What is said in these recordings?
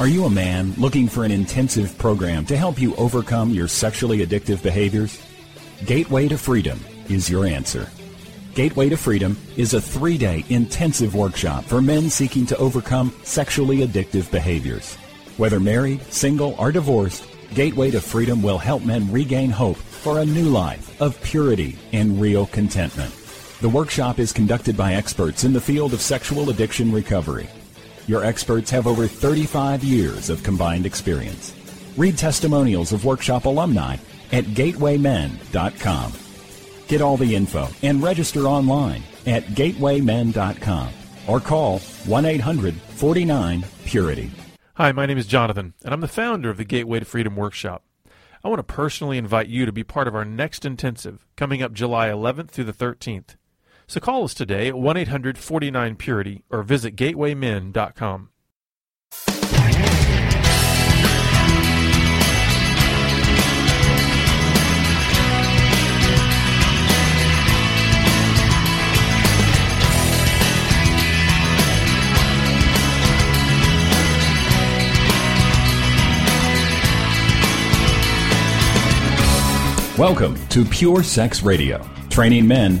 Are you a man looking for an intensive program to help you overcome your sexually addictive behaviors? Gateway to Freedom is your answer. Gateway to Freedom is a three day intensive workshop for men seeking to overcome sexually addictive behaviors. Whether married, single, or divorced, Gateway to Freedom will help men regain hope for a new life of purity and real contentment. The workshop is conducted by experts in the field of sexual addiction recovery your experts have over 35 years of combined experience. Read testimonials of workshop alumni at gatewaymen.com. Get all the info and register online at gatewaymen.com or call 1-800-49-PURITY. Hi, my name is Jonathan, and I'm the founder of the Gateway to Freedom Workshop. I want to personally invite you to be part of our next intensive coming up July 11th through the 13th. So call us today at 1 800 49 Purity or visit gatewaymen.com. Welcome to Pure Sex Radio, training men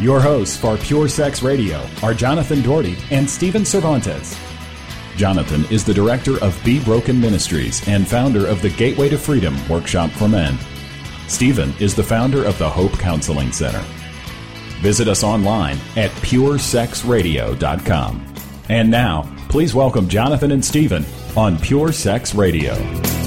Your hosts for Pure Sex Radio are Jonathan Doherty and Stephen Cervantes. Jonathan is the director of Be Broken Ministries and founder of the Gateway to Freedom Workshop for Men. Stephen is the founder of the Hope Counseling Center. Visit us online at puresexradio.com. And now, please welcome Jonathan and Stephen on Pure Sex Radio.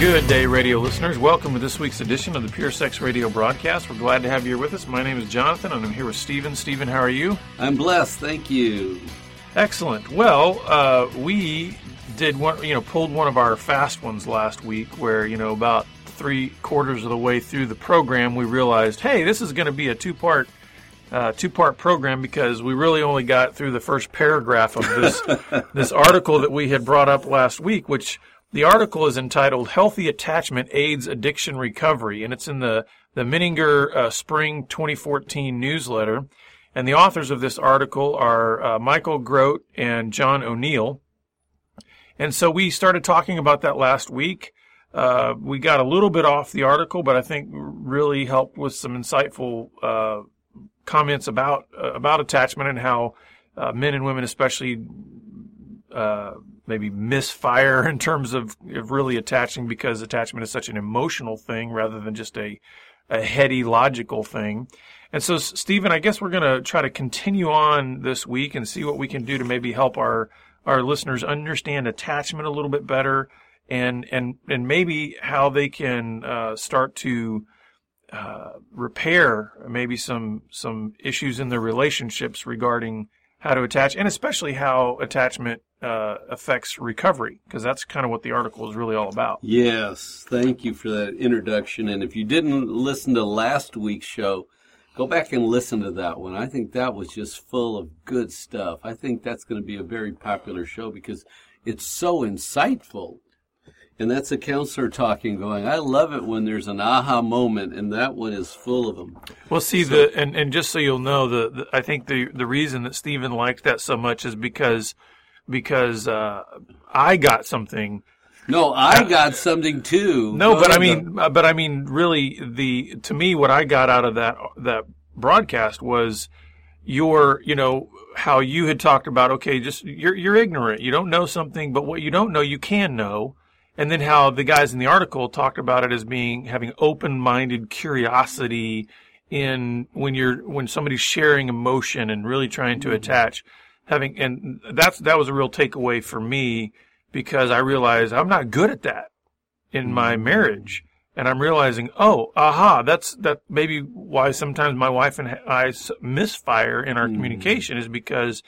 Good day, radio listeners. Welcome to this week's edition of the Pure Sex Radio broadcast. We're glad to have you here with us. My name is Jonathan, and I'm here with Stephen. Stephen, how are you? I'm blessed, thank you. Excellent. Well, uh, we did one, you know, pulled one of our fast ones last week, where you know about three quarters of the way through the program, we realized, hey, this is going to be a two part. Uh, two part program because we really only got through the first paragraph of this this article that we had brought up last week, which the article is entitled Healthy Attachment Aids Addiction Recovery, and it's in the, the Menninger uh, Spring 2014 newsletter. And the authors of this article are uh, Michael Groat and John O'Neill. And so we started talking about that last week. Uh, we got a little bit off the article, but I think really helped with some insightful uh, comments about uh, about attachment and how uh, men and women, especially, maybe misfire in terms of, really attaching because attachment is such an emotional thing rather than just a, a heady logical thing. And so, Stephen, I guess we're going to try to continue on this week and see what we can do to maybe help our our listeners understand attachment a little bit better, and and and maybe how they can uh, start to uh, repair maybe some some issues in their relationships regarding how to attach, and especially how attachment uh, affects recovery, because that's kind of what the article is really all about. Yes, thank you for that introduction. And if you didn't listen to last week's show, go back and listen to that one. I think that was just full of good stuff. I think that's going to be a very popular show because it's so insightful. And that's a counselor talking, going, I love it when there's an aha moment, and that one is full of them. Well, see, so, the and, and just so you'll know, the, the I think the the reason that Stephen liked that so much is because because uh, I got something. No, I got something too. No, but I mean, uh, but I mean, really, the to me, what I got out of that that broadcast was your, you know, how you had talked about. Okay, just you're you're ignorant. You don't know something, but what you don't know, you can know. And then how the guys in the article talked about it as being having open-minded curiosity in when you're when somebody's sharing emotion and really trying to mm-hmm. attach having and that's that was a real takeaway for me because I realized I'm not good at that in my mm-hmm. marriage. And I'm realizing, oh, aha, that's that maybe why sometimes my wife and I misfire in our mm-hmm. communication is because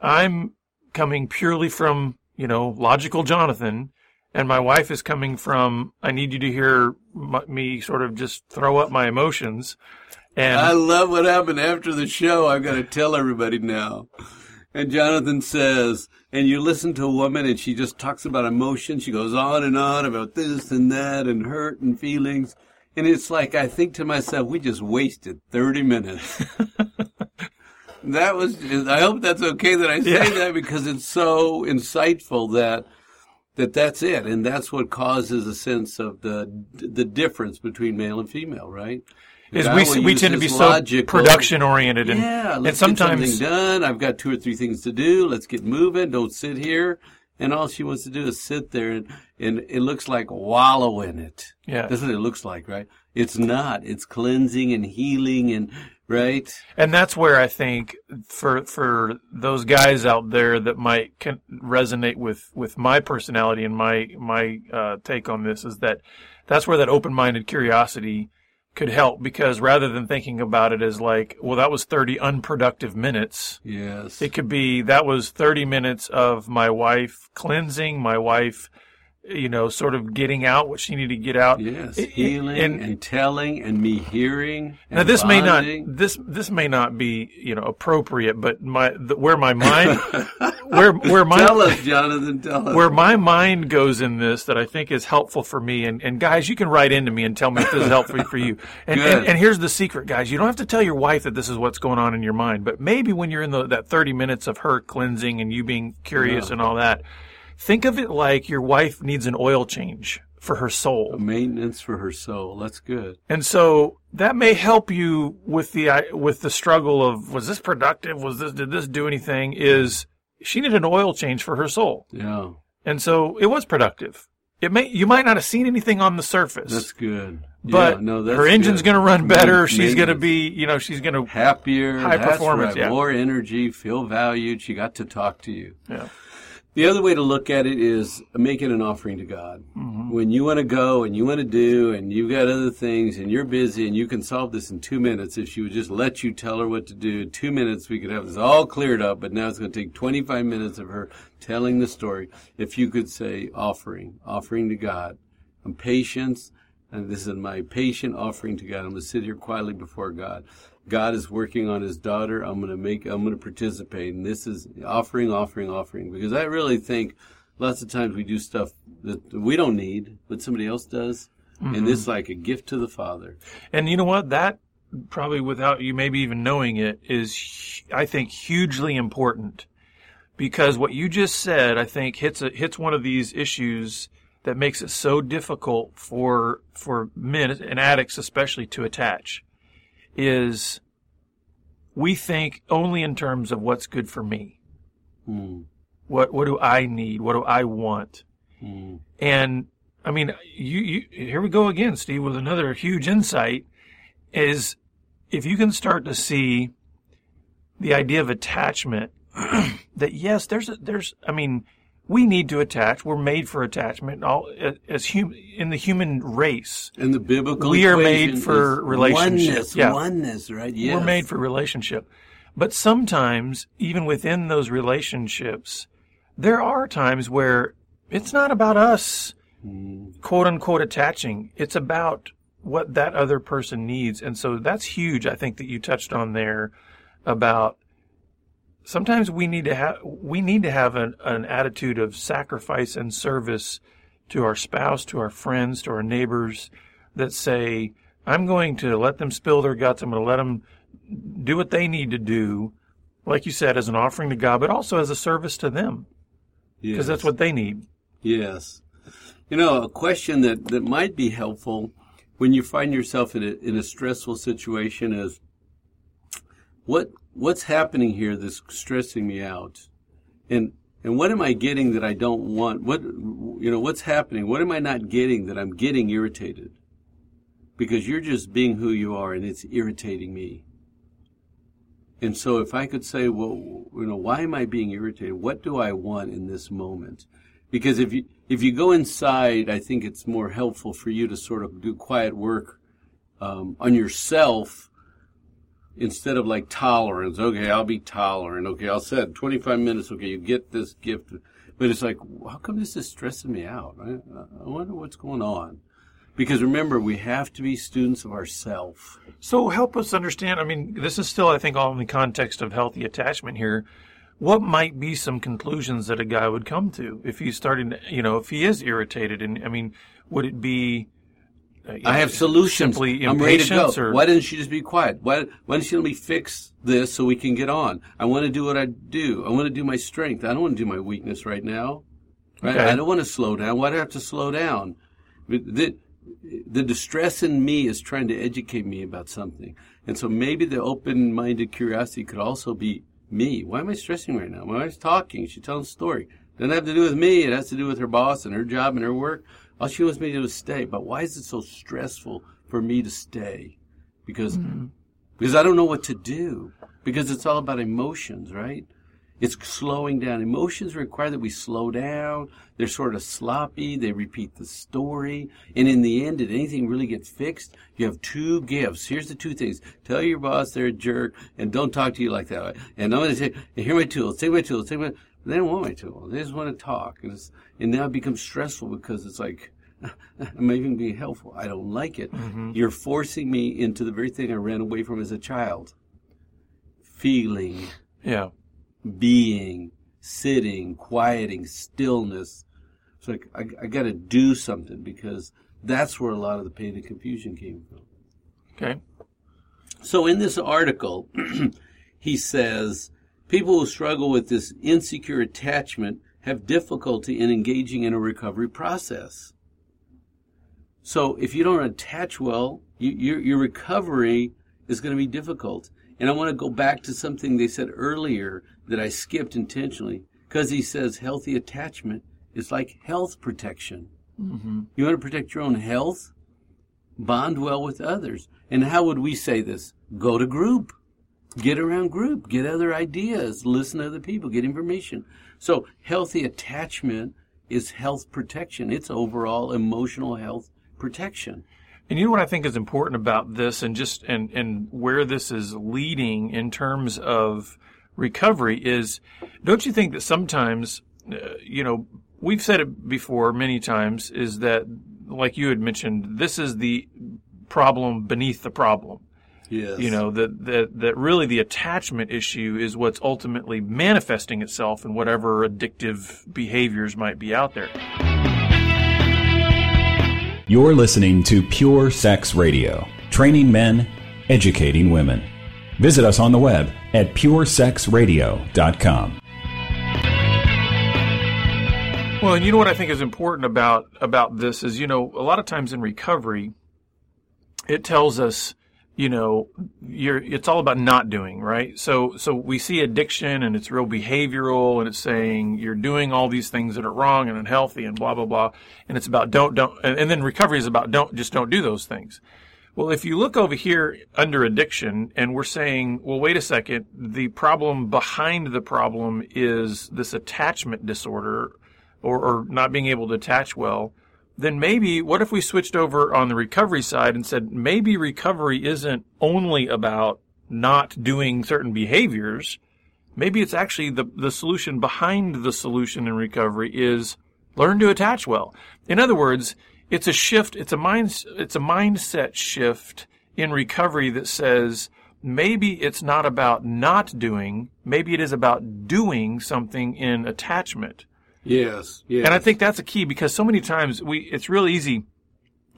I'm coming purely from, you know, logical Jonathan, and my wife is coming from, I need you to hear m- me sort of just throw up my emotions. And I love what happened after the show. I've got to tell everybody now. And Jonathan says, and you listen to a woman and she just talks about emotion. She goes on and on about this and that and hurt and feelings. And it's like, I think to myself, we just wasted 30 minutes. that was, I hope that's okay that I say Yeah. that because it's so insightful that, that that's it. And that's what causes a sense of the, the difference between male and female, right? Is we, we tend to be so production oriented and, yeah, and let's sometimes done. I've got two or three things to do. Let's get moving. Don't sit here. And all she wants to do is sit there, and, and it looks like wallow in it. Yeah. That's what it looks like, right? It's not. It's cleansing and healing and, right? And that's where I think for for those guys out there that might can resonate with with my personality and my my uh, take on this is that that's where that open minded curiosity could help because rather than thinking about it as like well that was 30 unproductive minutes Yes. it could be that was 30 minutes of my wife cleansing my wife you know sort of getting out what she needed to get out yes. I- I- Healing and, and- telling and me hearing. And now this may not this this may not be you know appropriate, but my the, where my mind where where my Tell us, Jonathan. Tell us. where my mind goes in this that I think is helpful for me and, and guys you can write into me and tell me if this is helpful for you and, and and here's the secret guys you don't have to tell your wife that this is what's going on in your mind but maybe when you're in the, that 30 minutes of her cleansing and you being curious and all that think of it like your wife needs an oil change for her soul Maintenance for her soul. That's good. and so that may help you with the uh, with the struggle of was this productive? Was this did this do anything? Is she needed an oil change for her soul, Yeah. and so it was productive. It may you might not have seen anything on the surface, That's good. but yeah, no, that's her engine's going to run better. She's going to be you know she's going to happier, High performance, right. yeah. more energy, feel valued. She got to talk to you. yeah The other way to look at it is make it an offering to God. Mm-hmm. When you want to go and you want to do and you've got other things and you're busy and you can solve this in two minutes, if she would just let you tell her what to do, in two minutes we could have this all cleared up, but now it's going to take 25 minutes of her telling the story. If you could say offering, offering to God, and patience, and this is my patient offering to God. I'm going to sit here quietly before God. God is working on his daughter. I'm going to make, I'm going to participate. And this is offering, offering, offering. Because I really think lots of times we do stuff that we don't need, but somebody else does. And mm-hmm. this is like a gift to the Father. And you know what? That probably without you maybe even knowing it is, I think, hugely important because what you just said, I think, hits a, hits one of these issues that makes it so difficult for for men and addicts especially to attach. Is we think only in terms of what's good for me. Hmm. What what do I need? What do I want? Hmm. And I mean, you, you here we go again, Steve, with another huge insight. Is if you can start to see the idea of attachment, that yes, there's a, there's I mean, we need to attach. We're made for attachment. All as human in the human race, And the biblical We are made for relationship. Oneness, Yeah. oneness, right? Yes. we're made for relationship. But sometimes, even within those relationships, there are times where it's not about us, mm. quote unquote, attaching. It's about what that other person needs. And so that's huge, I think, that you touched on there about sometimes we need to have we need to have an, an attitude of sacrifice and service to our spouse, to our friends, to our neighbors that say, I'm going to let them spill their guts. I'm going to let them do what they need to do, like you said, as an offering to God, but also as a service to them, because Yes. that's what they need. Yes. You know, a question that, that might be helpful when you find yourself in a, in a stressful situation is what what's happening here that's stressing me out? And and what am I getting that I don't want? What you know, what's happening? What am I not getting that I'm getting irritated? Because you're just being who you are and it's irritating me. And so if I could say, well, you know, why am I being irritated? What do I want in this moment? Because if you if you go inside, I think it's more helpful for you to sort of do quiet work um, on yourself instead of like tolerance. Okay, I'll be tolerant. Okay, I'll set 25 minutes. Okay, you get this gift. But it's like, how come this is stressing me out? I, I wonder what's going on. Because remember, we have to be students of ourself. So help us understand. I mean, this is still, I think, all in the context of healthy attachment here. What might be some conclusions that a guy would come to if he's starting to, you know, if he is irritated? And I mean, would it be I have solutions. I'm ready to go. Or? Why didn't she just be quiet? Why, why didn't she let me fix this so we can get on? I want to do what I do. I want to do my strength. I don't want to do my weakness right now. Right? Okay. I don't want to slow down. Why do I have to slow down? The, the distress in me is trying to educate me about something. And so maybe the open-minded curiosity could also be me. Why am I stressing right now? My wife's talking. She's telling a story. It doesn't have to do with me. It has to do with her boss and her job and her work. All she wants me to do is stay. But why is it so stressful for me to stay? Because mm-hmm. because I don't know what to do. Because it's all about emotions, right? It's slowing down. Emotions require that we slow down. They're sort of sloppy. They repeat the story. And in the end, did anything really get fixed? You have two gifts. Here's the two things. Tell your boss they're a jerk and don't talk to you like that. And I'm going to say, here are my tools. Take my tools. Take my, they don't want my tools. They just want to talk. And, and now it becomes stressful because it's like, I'm even being helpful. I don't like it. Mm-hmm. You're forcing me into the very thing I ran away from as a child. Feeling. Yeah. Being, sitting, quieting, stillness. It's like I, I got to do something because that's where a lot of the pain and confusion came from. Okay. So in this article, he says people who struggle with this insecure attachment have difficulty in engaging in a recovery process. So if you don't attach well, you, your, your recovery is going to be difficult. And I want to go back to something they said earlier that I skipped intentionally because he says healthy attachment is like health protection. Mm-hmm. You want to protect your own health? Bond well with others. And how would we say this? Go to group. Get around group. Get other ideas. Listen to other people. Get information. So healthy attachment is health protection. It's overall emotional health protection. And you know what I think is important about this and just and and where this is leading in terms of recovery is don't you think that sometimes uh, you know we've said it before many times is that like you had mentioned this is the problem beneath the problem. Yes. You know that that that really the attachment issue is what's ultimately manifesting itself in whatever addictive behaviors might be out there. You're listening to Pure Sex Radio, training men, educating women. Visit us on the web at puresexradio.com. Well, and you know what I think is important about about this is, you know, a lot of times in recovery, it tells us you know, you're, it's all about not doing, right? So, so we see addiction and it's real behavioral and it's saying you're doing all these things that are wrong and unhealthy and blah, blah, blah. And it's about don't, don't, and, and then recovery is about don't, just don't do those things. Well, if you look over here under addiction and we're saying, well, wait a second, the problem behind the problem is this attachment disorder or, or not being able to attach well then maybe what if we switched over on the recovery side and said maybe recovery isn't only about not doing certain behaviors. Maybe it's actually the, the solution behind the solution in recovery is learn to attach well. In other words, it's a shift, it's a mind, it's a mindset shift in recovery that says maybe it's not about not doing, maybe it is about doing something in attachment. Yes, yes. And I think that's a key because so many times we it's real easy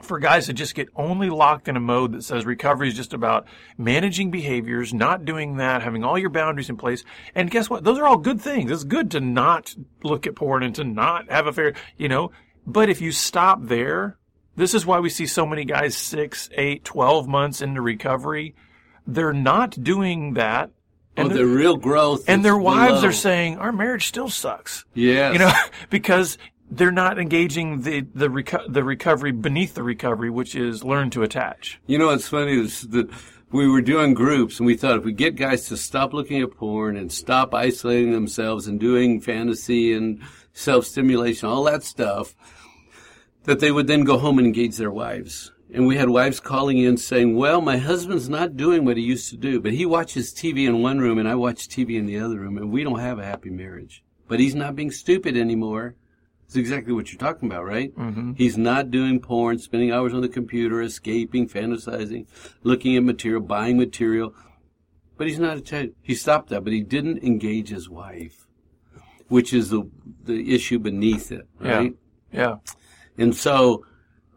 for guys to just get only locked in a mode that says recovery is just about managing behaviors, not doing that, having all your boundaries in place. And guess what? Those are all good things. It's good to not look at porn and to not have a fair, you know, but if you stop there, this is why we see so many guys six, eight, twelve months into recovery. They're not doing that and oh, the real growth. And their wives below. are saying, our marriage still sucks. Yeah. You know, because they're not engaging the, the, reco- the recovery beneath the recovery, which is learn to attach. You know, what's funny is that we were doing groups and we thought if we get guys to stop looking at porn and stop isolating themselves and doing fantasy and self stimulation, all that stuff, that they would then go home and engage their wives. And we had wives calling in saying, well, my husband's not doing what he used to do, but he watches TV in one room and I watch TV in the other room and we don't have a happy marriage. But he's not being stupid anymore. It's exactly what you're talking about, right? Mm-hmm. He's not doing porn, spending hours on the computer, escaping, fantasizing, looking at material, buying material. But he's not attached. He stopped that, but he didn't engage his wife, which is the the issue beneath it, right? Yeah. yeah. And so,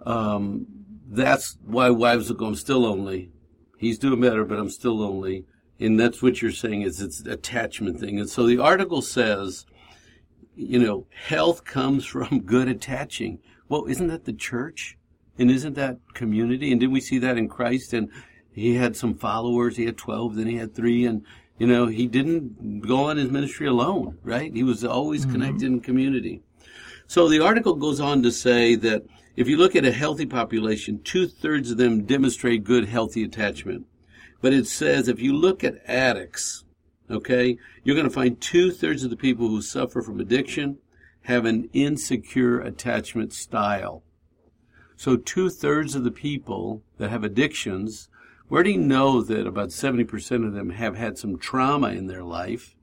um, that's why wives will go, I'm still lonely. He's doing better, but I'm still lonely. And that's what you're saying is it's attachment thing. And so the article says, you know, health comes from good attaching. Well, isn't that the church? And isn't that community? And did we see that in Christ? And he had some followers. He had 12, then he had three. And, you know, he didn't go on his ministry alone, right? He was always mm-hmm. connected in community. So the article goes on to say that if you look at a healthy population, two thirds of them demonstrate good, healthy attachment. But it says if you look at addicts, okay, you're going to find two thirds of the people who suffer from addiction have an insecure attachment style. So two thirds of the people that have addictions, we already know that about 70% of them have had some trauma in their life.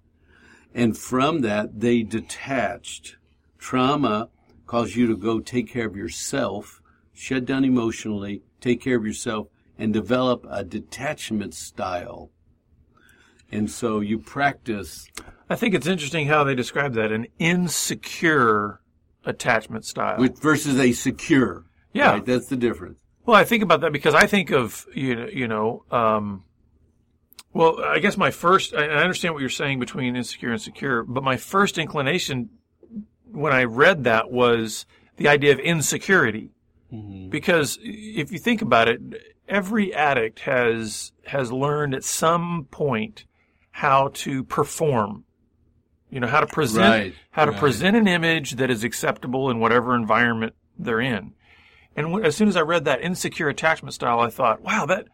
And from that, they detached Trauma causes you to go take care of yourself, shut down emotionally, take care of yourself, and develop a detachment style. And so you practice. I think it's interesting how they describe that an insecure attachment style versus a secure. Yeah, right? that's the difference. Well, I think about that because I think of you know, you know, um, well, I guess my first I understand what you're saying between insecure and secure, but my first inclination when I read that was the idea of insecurity. Mm-hmm. Because if you think about it, every addict has has learned at some point how to perform. You know, how to present right, how to right. present an image that is acceptable in whatever environment they're in. And as soon as I read that insecure attachment style, I thought, wow, that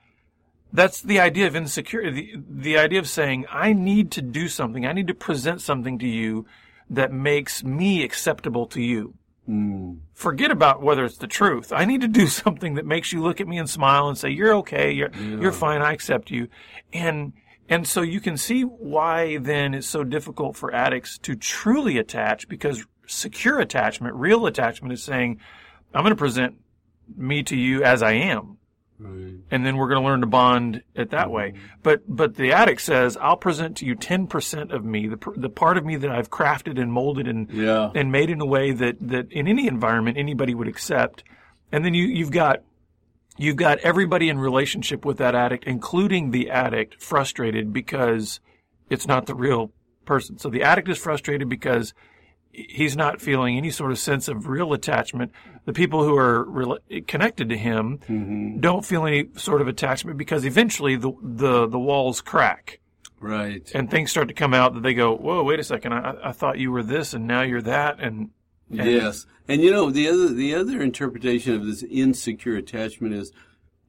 that's the idea of insecurity. The, the idea of saying, I need to do something. I need to present something to you that makes me acceptable to you. Mm. Forget about whether it's the truth. I need to do something that makes you look at me and smile and say, you're okay. You're, yeah. you're fine. I accept you. And, and so you can see why then it's so difficult for addicts to truly attach because secure attachment, real attachment is saying, I'm going to present me to you as I am. And then we're going to learn to bond it that mm-hmm. way. But but the addict says, "I'll present to you ten percent of me, the the part of me that I've crafted and molded and yeah. and made in a way that that in any environment anybody would accept." And then you you've got you've got everybody in relationship with that addict, including the addict, frustrated because it's not the real person. So the addict is frustrated because he's not feeling any sort of sense of real attachment. The people who are re- connected to him mm-hmm. don't feel any sort of attachment because eventually the, the, the walls crack. Right. And things start to come out that they go, whoa, wait a second. I, I thought you were this and now you're that. And, and yes. And you know, the other, the other interpretation of this insecure attachment is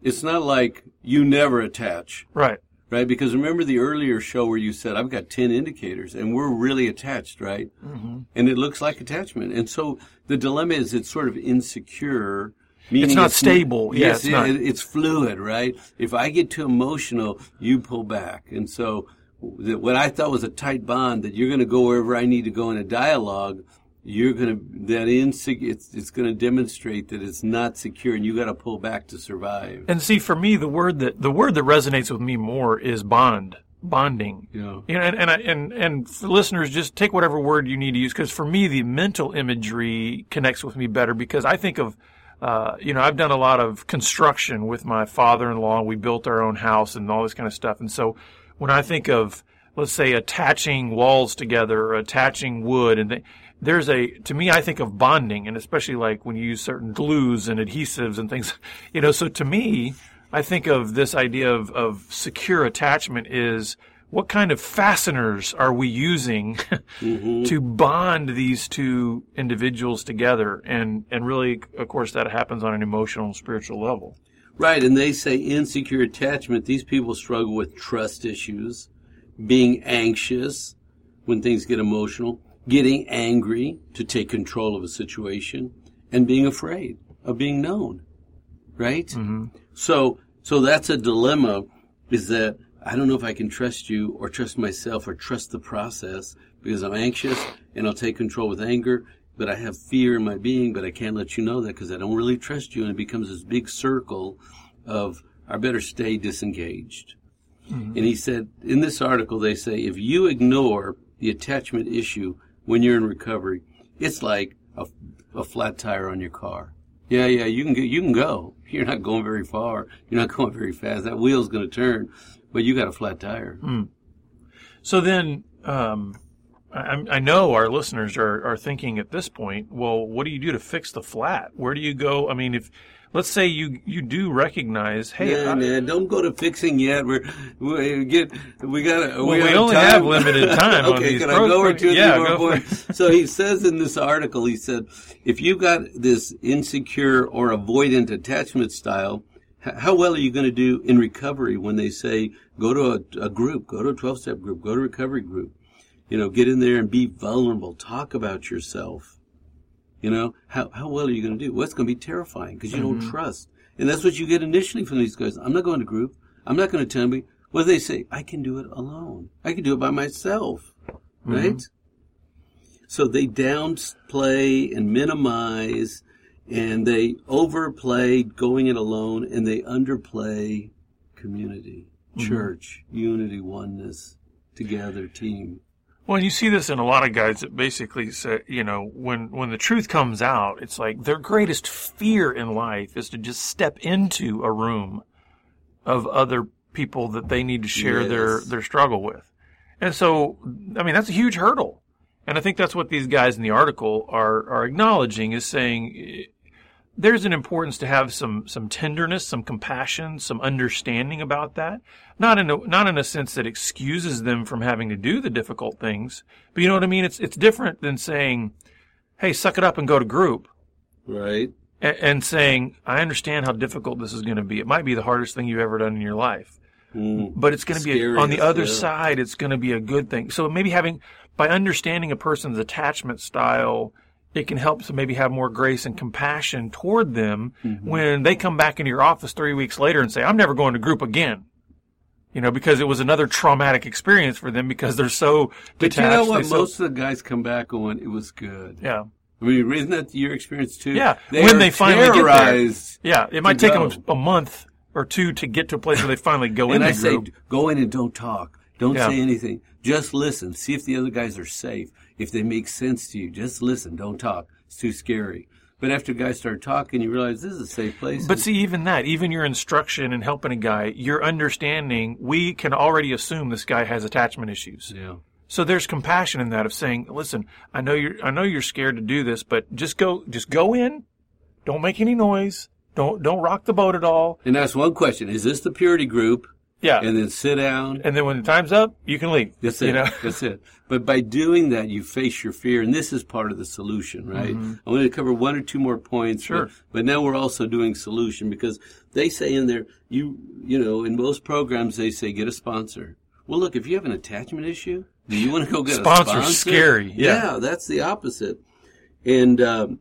it's not like you never attach. Right right? Because remember the earlier show where you said, I've got 10 indicators and we're really attached, right? Mm-hmm. And it looks like attachment. And so the dilemma is it's sort of insecure. Meaning it's not it's, stable. Yes, it's, not. it's fluid, right? If I get too emotional, you pull back. And so what I thought was a tight bond that you're going to go wherever I need to go in a dialogue you're going to that insig it's it's going to demonstrate that it's not secure and you got to pull back to survive and see for me the word that the word that resonates with me more is bond bonding yeah you know and and and, and for listeners just take whatever word you need to use because for me the mental imagery connects with me better because i think of uh, you know, I've done a lot of construction with my father-in-law. We built our own house and all this kind of stuff. And so, when I think of, let's say, attaching walls together, or attaching wood, and th- there's a to me I think of bonding and especially like when you use certain glues and adhesives and things you know so to me I think of this idea of, of secure attachment is what kind of fasteners are we using mm-hmm. to bond these two individuals together and and really of course that happens on an emotional and spiritual level right and they say insecure attachment these people struggle with trust issues being anxious when things get emotional getting angry to take control of a situation, and being afraid of being known. Right? Mm-hmm. So, so that's a dilemma is that I don't know if I can trust you or trust myself or trust the process because I'm anxious and I'll take control with anger, but I have fear in my being, but I can't let you know that because I don't really trust you. And it becomes this big circle of I better stay disengaged. Mm-hmm. And he said, in this article, they say if you ignore the attachment issue when you're in recovery, it's like a, a flat tire on your car. Yeah, yeah, you can you can go. You're not going very far. You're not going very fast. That wheel's going to turn, but you got a flat tire. So then, um, I, I know our listeners are, are thinking at this point, well, what do you do to fix the flat? Where do you go? I mean, if let's say you you do recognize, hey, Yeah, I- man, don't go to fixing yet. We're we get we got Well, we only have limited time on okay, can I go over two or three Yeah, more points? so he says in this article, he said, if you got this insecure or avoidant attachment style, how well are you going to do in recovery when they say go to a, a group, go to a twelve step group, go to a recovery group, you know, get in there and be vulnerable, talk about yourself. You know, how, how well are you going to do? Well, it's going to be terrifying because you don't mm-hmm. trust. And that's what you get initially from these guys. I'm not going to group. I'm not going to tell me. What do they say? I can do it alone. I can do it by myself. Mm-hmm. Right? So they downplay and minimize and they overplay going it alone and they underplay community, mm-hmm. church, unity, oneness, together, team. Well, you see this in a lot of guys that basically say, you know, when when the truth comes out, it's like their greatest fear in life is to just step into a room of other people that they need to share their Yes. their struggle with. And so, I mean, that's a huge hurdle. And I think that's what these guys in the article are are acknowledging is saying there's an importance to have some some tenderness, some compassion, some understanding about that. Not in a, not in a sense that excuses them from having to do the difficult things, but you know what I mean. It's it's different than saying, "Hey, suck it up and go to group," Right? and, and saying, "I understand how difficult this is going to be. It might be the hardest thing you've ever done in your life, Mm. but it's going to be a, on the other yeah. side. It's going to be a good thing." So maybe having by understanding a person's attachment style it can help to maybe have more grace and compassion toward them Mm-hmm. when they come back into your office three weeks later and say, I'm never going to group again. You know, because it was another traumatic experience for them because they're so But you know what? so- Most of the guys come back going, it was good. yeah. I mean, isn't that your experience too? Yeah. They when they finally get there. Yeah. It might take go. them a month or two to get to a place where they finally go And in And I say, group. go in and don't talk. Don't Yeah. say anything. Just listen. See if the other guys are safe. If they make sense to you, just listen. Don't talk. It's too scary. But after guys start talking, you realize this is a safe place. But see, even that, even your instruction and helping a guy, your understanding, we can already assume this guy has attachment issues. yeah. So there's compassion in that of saying, listen, I know you're, I know you're scared to do this, but just go, just go in. Don't make any noise. Don't, don't rock the boat at all. And that's one question. Is this the purity group? Yeah. And then sit down. And then when the time's up, you can leave. That's it. You know? That's it. But by doing that, you face your fear, and this is part of the solution, right? I'm going to cover one or two more points. Mm-hmm. Sure. But, but now we're also doing solution because they say in there, you you know, in most programs they say get a sponsor. Well, look, if you have an attachment issue, do you want to go get Sponsor's a sponsor? Sponsor's scary, yeah. that's the opposite. And um,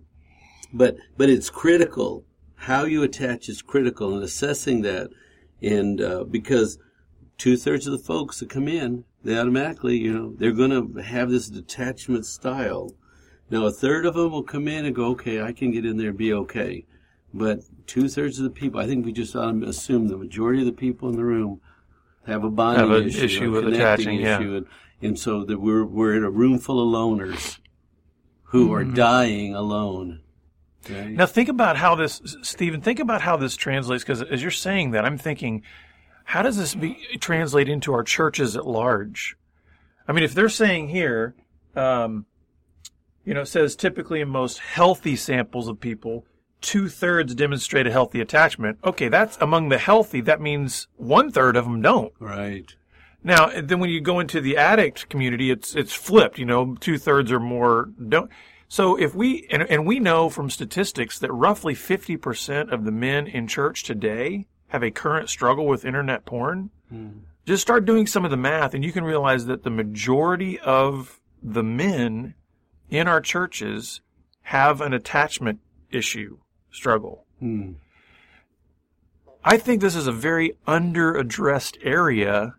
but but it's critical. How you attach is critical, and assessing that, and uh, because two thirds of the folks that come in, they automatically, you know, they're going to have this detachment style. Now, a third of them will come in and go, okay, I can get in there and be okay. But two thirds of the people, I think we just ought to assume the majority of the people in the room have a bonding Have an issue, issue with attaching, yeah. issue, and, and so that we're we're in a room full of loners who are Mm-hmm. dying alone. Okay? Now think about how this, Stephen, think about how this translates, because as you're saying that, I'm thinking, how does this be translate into our churches at large? I mean, if they're saying here, um, you know, it says typically in most healthy samples of people, two thirds demonstrate a healthy attachment. Okay, that's among the healthy. That means one third of them don't. right. Now, then when you go into the addict community, it's it's flipped. You know, two thirds or more don't. So if we and, and we know from statistics that roughly fifty percent of the men in church today have a current struggle with internet porn. Just start doing some of the math, and you can realize that the majority of the men in our churches have an attachment issue struggle. Hmm. I think this is a very under-addressed area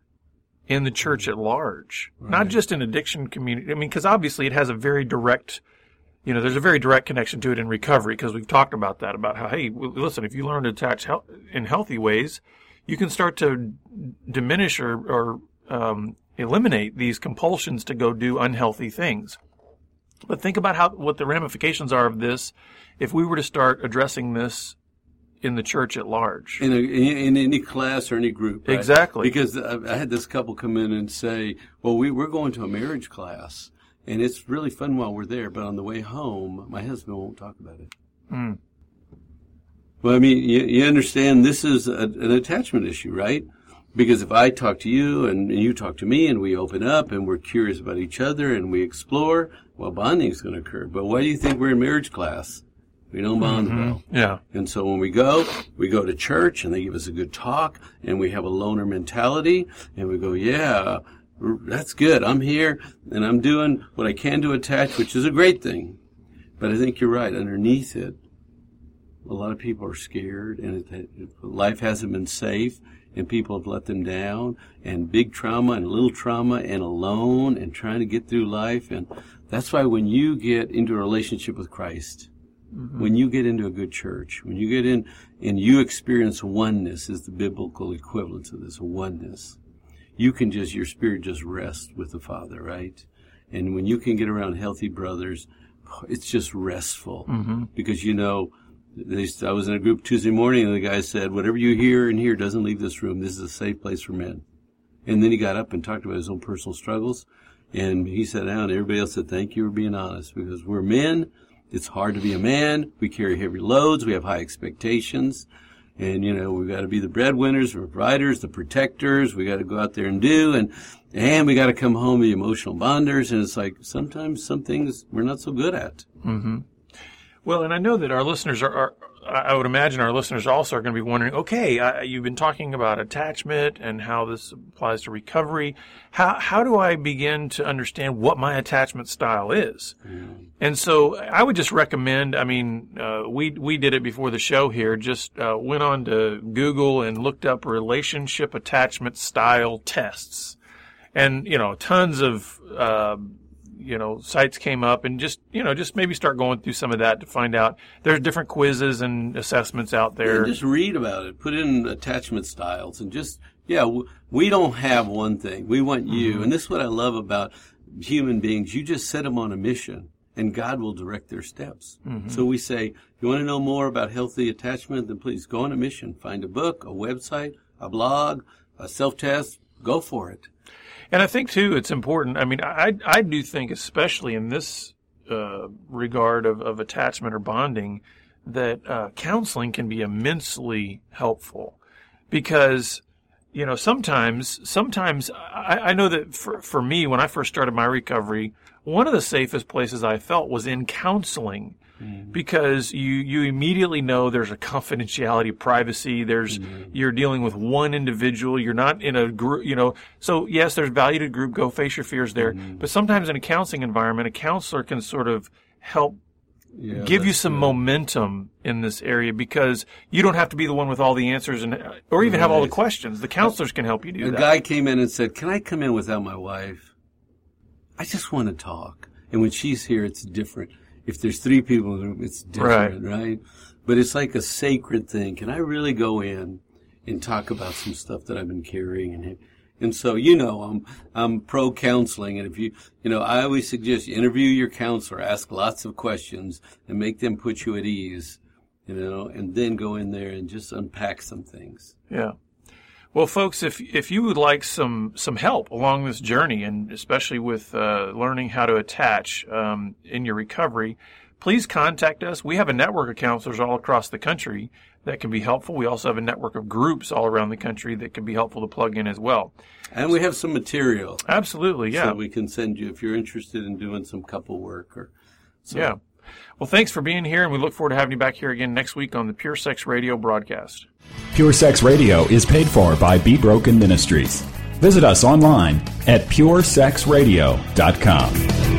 in the church at large, not just in addiction community. I mean, because obviously it has a very direct, you know, there's a very direct connection to it in recovery because we've talked about that about how, hey, listen, if you learn to attach hel- in healthy ways, you can start to diminish or, or um, eliminate these compulsions to go do unhealthy things. But think about how what the ramifications are of this if we were to start addressing this in the church at large. in, a, in, in any class or any group. right? Exactly. Because I, I had this couple come in and say, "Well, we we're going to a marriage class, and it's really fun while we're there, but on the way home, my husband won't talk about it." Hmm. Well, I mean, you, you understand this is a, an attachment issue, right? Because if I talk to you and, and you talk to me and we open up and we're curious about each other and we explore, well, bonding is going to occur. But why do you think we're in marriage class? We don't bond well. Yeah. And so when we go, we go to church and they give us a good talk and we have a loner mentality and we go, yeah, that's good. I'm here and I'm doing what I can to attach, which is a great thing. But I think you're right. Underneath it, a lot of people are scared and it, it, life hasn't been safe and people have let them down and big trauma and little trauma and alone and trying to get through life. And that's why when you get into a relationship with Christ, mm-hmm. when you get into a good church, when you get in and you experience oneness is the biblical equivalent of this oneness. You can just your spirit just rest with the Father, right? And when you can get around healthy brothers, it's just restful mm-hmm. because you know. They, I was in a group Tuesday morning, and the guy said, "Whatever you hear in here doesn't leave this room. This is a safe place for men." And then he got up and talked about his own personal struggles, and he sat down. Everybody else said, "Thank you for being honest," because we're men. It's hard to be a man. We carry heavy loads. We have high expectations. And, you know, we've got to be the breadwinners, the providers, the protectors. We got to go out there and do. And, and we got to come home the emotional bonders. And it's like sometimes some things we're not so good at. Mm-hmm. Well, and I know that our listeners are, are I would imagine our listeners also are going to be wondering, okay, uh, you've been talking about attachment and how this applies to recovery. How, how do I begin to understand what my attachment style is? And so I would just recommend, I mean, uh, we, we did it before the show here, just uh, went on to Google and looked up relationship attachment style tests. And, you know, tons of, uh, you know, sites came up and just, you know, just maybe start going through some of that to find out there's different quizzes and assessments out there. And just read about it. Put in attachment styles and just, yeah, we don't have one thing. We want you. Mm-hmm. And this is what I love about human beings. You just set them on a mission and God will direct their steps. Mm-hmm. So we say, you want to know more about healthy attachment? Then please go on a mission. Find a book, a website, a blog, a self-test. Go for it. And I think too, it's important. I mean, I I do think, especially in this uh, regard of, of attachment or bonding, that uh, counseling can be immensely helpful because you know sometimes sometimes I, I know that for for me when I first started my recovery, one of the safest places I felt was in counseling. Mm-hmm. Because you you immediately know there's a confidentiality privacy there's mm-hmm. you're dealing with one individual you're not in a group you know. So yes there's value to group go face your fears there. Mm-hmm. But sometimes in a counseling environment a counselor can sort of help Yeah, give you some good. momentum in this area because you don't have to be the one with all the answers and or even have all the questions the counselors can help you do A that guy came in and said, "Can I come in without my wife? I just want to talk." And when she's here, it's different. If there's three people in the room, it's different, right? But it's like a sacred thing. Can I really go in and talk about some stuff that I've been carrying? And and so you know, I'm I'm pro counseling, and if you you know, I always suggest you interview your counselor, ask lots of questions, and make them put you at ease. You know, and then go in there and just unpack some things. Yeah. Well, folks, if if you would like some some help along this journey, and especially with uh, learning how to attach um, in your recovery, please contact us. We have a network of counselors all across the country that can be helpful. We also have a network of groups all around the country that can be helpful to plug in as well. And we have some material. Absolutely, yeah, So we can send you if you're interested in doing some couple work or so. yeah. Well, thanks for being here, and we look forward to having you back here again next week on the Pure Sex Radio broadcast. Pure Sex Radio is paid for by Be Broken Ministries. Visit us online at puresexradio.com.